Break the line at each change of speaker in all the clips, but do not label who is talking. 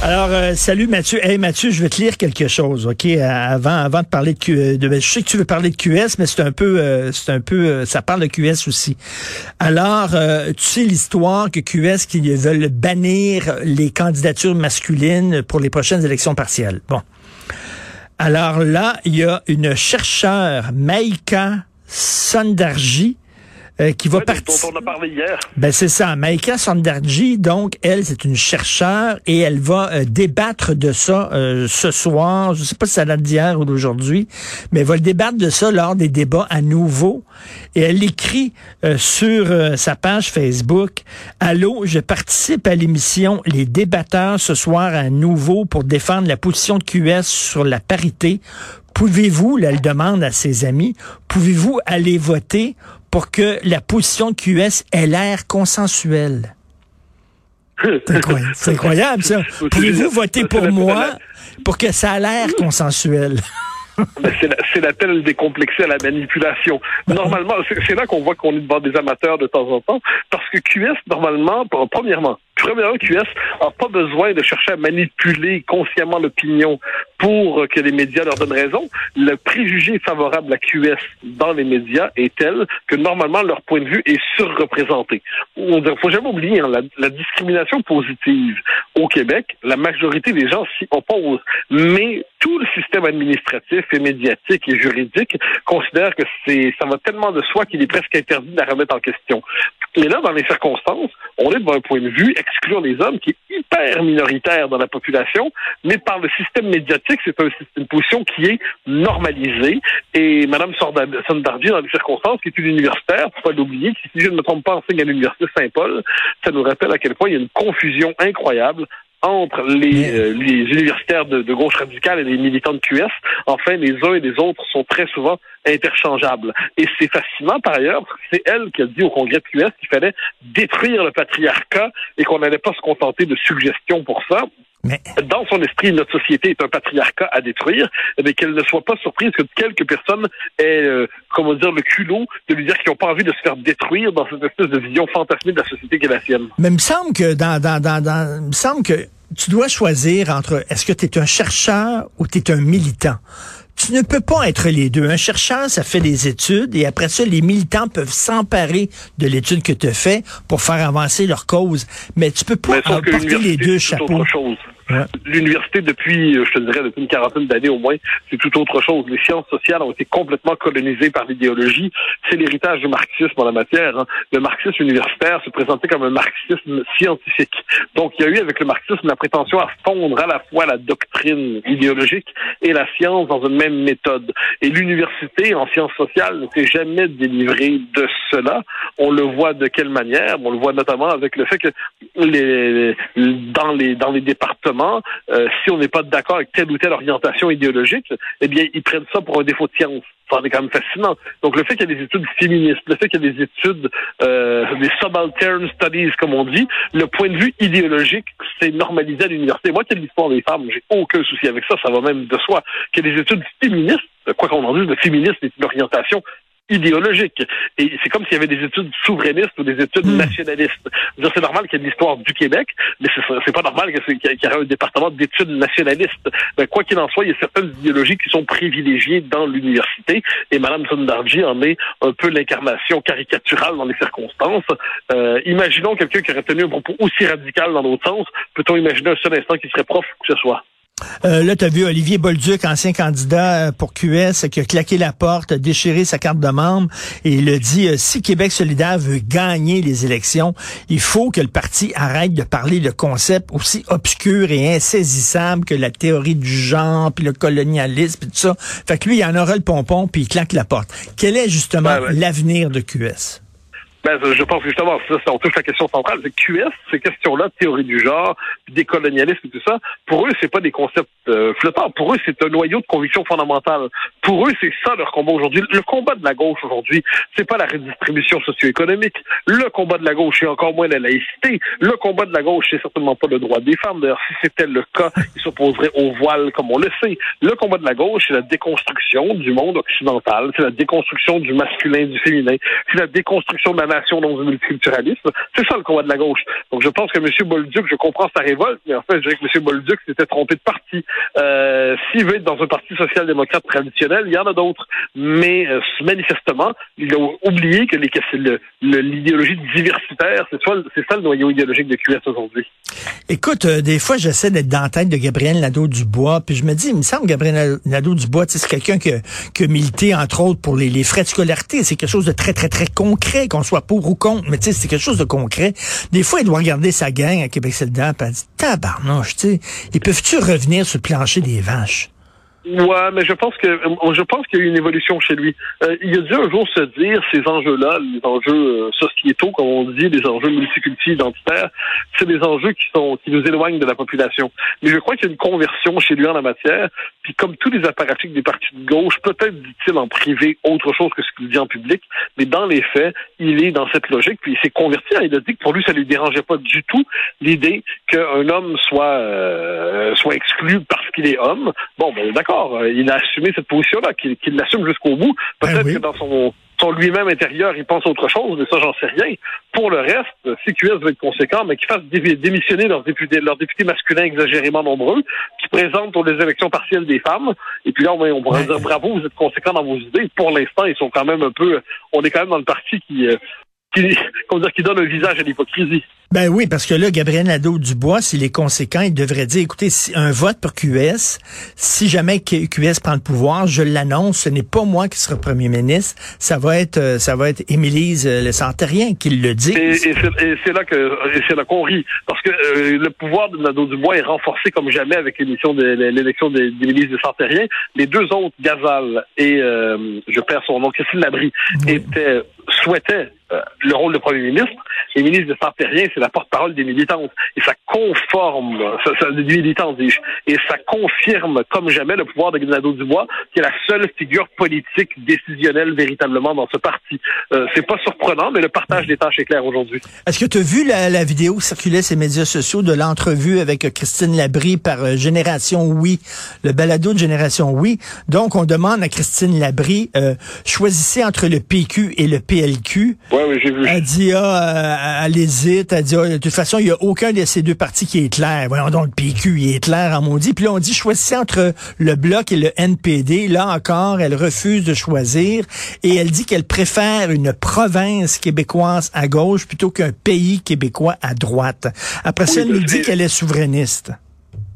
Alors, euh, salut Mathieu. Hey Mathieu, je vais te lire quelque chose, ok, euh, avant, avant de parler de, de ben, je sais que tu veux parler de QS, mais c'est un peu, euh, c'est un peu, euh, ça parle de QS aussi. Alors, euh, tu sais l'histoire que QS qui veulent bannir les candidatures masculines pour les prochaines élections partielles. Bon. Alors là, il y a une chercheure, Maïka Sandarji, euh, qui va
Ouais,
partir.
dont on a parlé hier.
Ben c'est ça. Maïka Sandarji, donc elle, c'est une chercheure et elle va euh, débattre de ça euh, ce soir. Je sais pas si ça date d'hier ou d'aujourd'hui, mais elle va le débattre de ça lors des débats à nouveau. Et elle écrit euh, sur sa page Facebook Allô, je participe à l'émission Les débatteurs ce soir à nouveau pour défendre la position de QS sur la parité. Pouvez-vous, elle demande à ses amis, pouvez-vous aller voter pour que la position de QS ait l'air consensuelle? C'est incroyable, ça. Pouvez-vous voter pour moi pour que ça a l'air consensuel?
Ben, c'est la- c'est l'appel décomplexé à la manipulation. Normalement, c'est là qu'on voit qu'on est devant des amateurs de temps en temps, parce que QS, normalement, premièrement, premièrement, QS n'a pas besoin de chercher à manipuler consciemment l'opinion pour que les médias leur donnent raison. Le préjugé favorable à QS dans les médias est tel que normalement leur point de vue est surreprésenté. Il ne faut jamais oublier hein, la, la discrimination positive au Québec. La majorité des gens s'y opposent, mais tout le administratif et médiatique et juridique considère que c'est ça va tellement de soi qu'il est presque interdit de la remettre en question. Et là, dans les circonstances, on est devant un point de vue exclure les hommes qui est hyper minoritaire dans la population, mais par le système médiatique, c'est un, une position qui est normalisée. Et Mme Sondardi, dans les circonstances, qui est une universitaire, faut pas l'oublier, qui, si je ne me trompe pas, enseigne à l'Université Saint-Paul, ça nous rappelle à quel point il y a une confusion incroyable entre les, euh, les universitaires de, de gauche radicale et les militants de QS. Enfin, les uns et les autres sont très souvent interchangeables. Et c'est fascinant par ailleurs, c'est elle qui a dit au congrès de QS qu'il fallait détruire le patriarcat et qu'on n'allait pas se contenter de suggestions pour ça.
Mais
Dans son esprit, notre société est un patriarcat à détruire, mais qu'elle ne soit pas surprise que quelques personnes aient, euh, comment dire, le culot de lui dire qu'ils n'ont pas envie de se faire détruire dans cette espèce de vision fantasmée de la société qui est la sienne.
Mais il me semble que dans, dans, dans, dans- il me semble que tu dois choisir entre est-ce que tu es un chercheur ou tu es un militant. Tu ne peux pas être les deux. Un chercheur, ça fait des études et après ça, les militants peuvent s'emparer de l'étude que tu fais pour faire avancer leur cause. Mais tu peux pas porter les deux chapeaux.
autre chose. L'université, depuis, euh, je te dirais, depuis une quarantaine d'années au moins, c'est tout autre chose. Les sciences sociales ont été complètement colonisées par l'idéologie. C'est l'héritage du marxisme en la matière. hein. Le marxisme universitaire se présentait comme un marxisme scientifique. Donc, il y a eu avec le marxisme la prétention à fondre à la fois la doctrine idéologique et la science dans une même méthode. Et l'université en sciences sociales ne s'est jamais délivrée de cela. On le voit de quelle manière? On le voit notamment avec le fait que les, dans les dans les départements, euh, si on n'est pas d'accord avec telle ou telle orientation idéologique, eh bien ils prennent ça pour un défaut de science. Ça est quand même fascinant. Donc le fait qu'il y ait des études féministes, le fait qu'il y ait des études, euh, des subaltern studies comme on dit, le point de vue idéologique, c'est normalisé à l'université. Moi de l'histoire des femmes, j'ai aucun souci avec ça, ça va même de soi. Qu'il y ait des études féministes, quoi qu'on en dise, le féminisme est une orientation idéologique. Et c'est comme s'il y avait des études souverainistes ou des études
Mm.
nationalistes. C'est normal qu'il y ait de l'histoire du Québec, mais c'est pas normal qu'il y ait un département d'études nationalistes. Mais quoi qu'il en soit, il y a certaines idéologies qui sont privilégiées dans l'université, et Mme Sundarji en est un peu l'incarnation caricaturale dans les circonstances. Euh, imaginons quelqu'un qui aurait tenu un propos aussi radical dans l'autre sens. Peut-on imaginer un seul instant qu'il serait prof ou que ce soit?
Euh, là, tu as vu Olivier Bolduc, ancien candidat euh, pour QS, qui a claqué la porte, a déchiré sa carte de membre, et il a dit, euh, si Québec solidaire veut gagner les élections, il faut que le parti arrête de parler de concepts aussi obscurs et insaisissables que la théorie du genre, puis le colonialisme, puis tout ça. Fait que lui, il en aura le pompon, puis il claque la porte. Quel est justement l'avenir de QS?
Ben, je pense justement, ça, on touche la question centrale. C'est QS, ces questions-là, théorie du genre, décolonialisme et tout ça, pour eux, c'est pas des concepts euh, flottants. Pour eux, c'est un noyau de conviction fondamentale. Pour eux, c'est ça leur combat aujourd'hui. Le combat de la gauche aujourd'hui, c'est pas la redistribution socio-économique. Le combat de la gauche, c'est encore moins la laïcité. Le combat de la gauche, c'est certainement pas le droit des femmes. D'ailleurs, si c'était le cas, ils s'opposeraient au voile, comme on le sait. Le combat de la gauche, c'est la déconstruction du monde occidental. C'est la déconstruction du masculin, du féminin. C'est la déconstruction de la nation dans le multiculturalisme. C'est ça le combat de la gauche. Donc je pense que M. Bolduc, je comprends sa révolte, mais en fait, je dirais que M. Bolduc s'était trompé de parti. Euh, S'il veut être dans un parti social-démocrate traditionnel, il y en a d'autres. Mais euh, manifestement, il a oublié que l'idéologie diversitaire, c'est ça le noyau idéologique de QS aujourd'hui.
Écoute, euh, des fois, j'essaie d'être dans la tête de Gabriel Nadeau-Dubois, puis je me dis, il me semble Gabriel Nadeau-Dubois, c'est quelqu'un qui, qui a milité, entre autres, pour les, les frais de scolarité. C'est quelque chose de très, très, très concret, qu'on soit pour ou contre, mais tu sais, c'est quelque chose de concret. Des fois, il doit regarder sa gang à Québec solidaire, elle dit, tabarnouche, tu sais, ils peuvent-tu revenir sur le plancher des vaches?
Ouais, mais je pense que euh, je pense qu'il y a eu une évolution chez lui. Euh, il a dû un jour se dire ces enjeux-là, les enjeux euh, sociétaux, comme on dit, les enjeux multiculti identitaires, c'est des enjeux qui sont qui nous éloignent de la population. Mais je crois qu'il y a une conversion chez lui en la matière. Puis comme tous les apparatchiks des partis de gauche, peut-être dit-il en privé autre chose que ce qu'il dit en public, mais dans les faits, il est dans cette logique. Puis il s'est converti. Il a dit que pour lui, ça lui dérangeait pas du tout l'idée qu'un homme soit soit exclu parce qu'il est homme. Bon, ben d'accord euh, il a assumé cette position-là, qu'il l'assume jusqu'au bout.
Ben
Peut-être que dans son, son lui-même intérieur, il pense autre chose, mais ça, j'en sais rien. Pour le reste, si QS veut être conséquent, mais qu'il fasse démissionner leurs députés, leurs députés masculins exagérément nombreux, qui présentent pour les élections partielles des femmes. Et puis là, on, on pourrait dire bravo, vous êtes conséquents dans vos idées. Pour l'instant, ils sont quand même un peu, on est quand même dans le parti qui, euh, qui, comment dire, qui donne un visage à l'hypocrisie.
Ben oui, parce que là, Gabriel Nadeau-Dubois, s'il est conséquent, il devrait dire, écoutez, si un vote pour QS, si jamais QS prend le pouvoir, je l'annonce, ce n'est pas moi qui sera premier ministre, ça va être euh, ça va être Émilise euh, Le Santérien qui le dit.
Et, c'est là que c'est là qu'on rit, parce que euh, le pouvoir de Nadeau-Dubois est renforcé comme jamais avec l'élection d'Émilise Le Santérien. Les deux autres, Gazal et je perds son nom, Christine Labrie, étaient souhaitaient le rôle de premier ministre. Et ministre de Santérien, c'est la porte-parole des militantes. Et ça conforme, ça, ça, des militantes, dis-je, et ça confirme comme jamais le pouvoir de Guinado Dubois, qui est la seule figure politique décisionnelle véritablement dans ce parti. Euh, c'est pas surprenant, mais le partage des tâches est clair aujourd'hui.
Est-ce que tu as vu la, la vidéo circuler sur les médias sociaux de l'entrevue avec Christine Labrie par euh, Génération Oui, le balado de Génération Oui? Donc, on demande à Christine Labrie, euh, choisissez entre le PQ et le PLQ.
Oui, oui, j'ai vu.
Elle dit, ah, elle hésite, elle de toute façon, il n'y a aucun de ces deux partis qui est clair. Voyons donc, le PQ, il est clair en maudit. Puis là, on dit, choisissez entre le Bloc et le NPD. Là encore, elle refuse de choisir et elle dit qu'elle préfère une province québécoise à gauche plutôt qu'un pays québécois à droite. Après ça, elle nous dit qu'elle est souverainiste.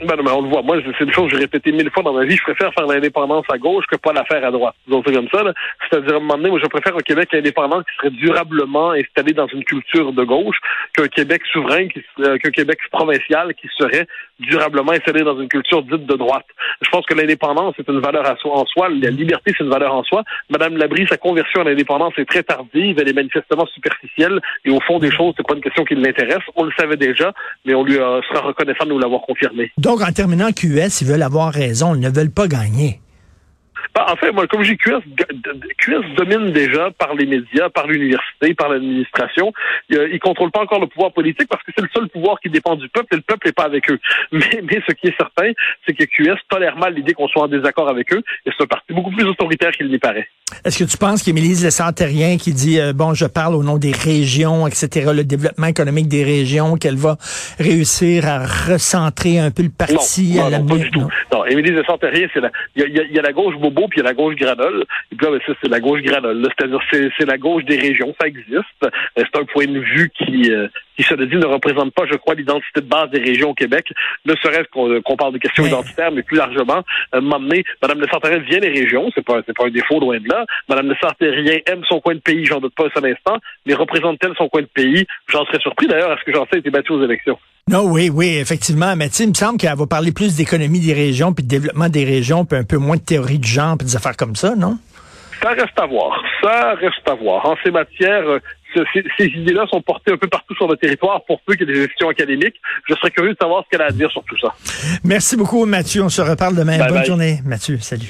Ben mais on le voit. Moi, c'est une chose que j'ai répété mille fois dans ma vie. Je préfère faire l'indépendance à gauche que pas la faire à droite. Donc, c'est comme ça. C'est-à-dire, à un moment donné, moi, je préfère un Québec indépendant qui serait durablement installé dans une culture de gauche qu'un Québec souverain, euh, qu'un Québec provincial qui serait durablement installé dans une culture dite de droite. Je pense que l'indépendance est une valeur en soi. La liberté, c'est une valeur en soi. Madame Labrie, sa conversion à l'indépendance est très tardive. Elle est manifestement superficielle. Et au fond des choses, c'est pas une question qui l'intéresse. On le savait déjà, mais on lui euh, sera reconnaissant de nous l'avoir confirmé.
Donc, en terminant QS, ils veulent avoir raison. Ils ne veulent pas gagner.
Ben, en fait, moi, comme j'ai QS, QS domine déjà par les médias, par l'université, par l'administration. Ils ne contrôlent pas encore le pouvoir politique parce que c'est le seul pouvoir qui dépend du peuple et le peuple n'est pas avec eux. Mais, mais ce qui est certain, c'est que QS tolère mal l'idée qu'on soit en désaccord avec eux et c'est un parti beaucoup plus autoritaire qu'il n'y paraît.
Est-ce que tu penses qu'Émilie Lessantérien qui dit, euh, bon, je parle au nom des régions, etc., le développement économique des régions, qu'elle va réussir à recentrer un peu le parti
non,
à
non, pas du tout. Non, Émilie Lessantérien, c'est la, il y a, y a, la gauche bobo puis il y a la gauche granole. Et puis là, ben, ça, c'est la gauche granole. C'est-à-dire, c'est la gauche des régions. Ça existe. Euh, c'est un point de vue qui, euh, qui se le dit, ne représente pas, je crois, l'identité de base des régions au Québec. Ne serait-ce qu'on parle de questions identitaires, mais plus largement, euh, m'emmener, Mme Lessantérien vient des régions. C'est pas, c'est pas un défaut loin de là. Mme Lessantérien aime son coin de pays, j'en doute pas un seul instant. Mais représente-t-elle son coin de pays? J'en serais surpris d'ailleurs à ce que j'en sais été battu aux élections.
Non, oui, oui, effectivement. Mais il me semble qu'elle va parler plus d'économie des régions, puis de développement des régions, puis un peu moins de théorie du genre, puis des affaires comme ça, non?
Ça reste à voir. Ça reste à voir. En ces matières, ces, ces idées-là sont portées un peu partout sur le territoire pour peu qu'il y ait des questions académiques. Je serais curieux de savoir ce qu'elle a à dire sur tout ça.
Merci beaucoup, Mathieu. On se reparle demain.
Bye
Bonne
bye.
journée, Mathieu. Salut.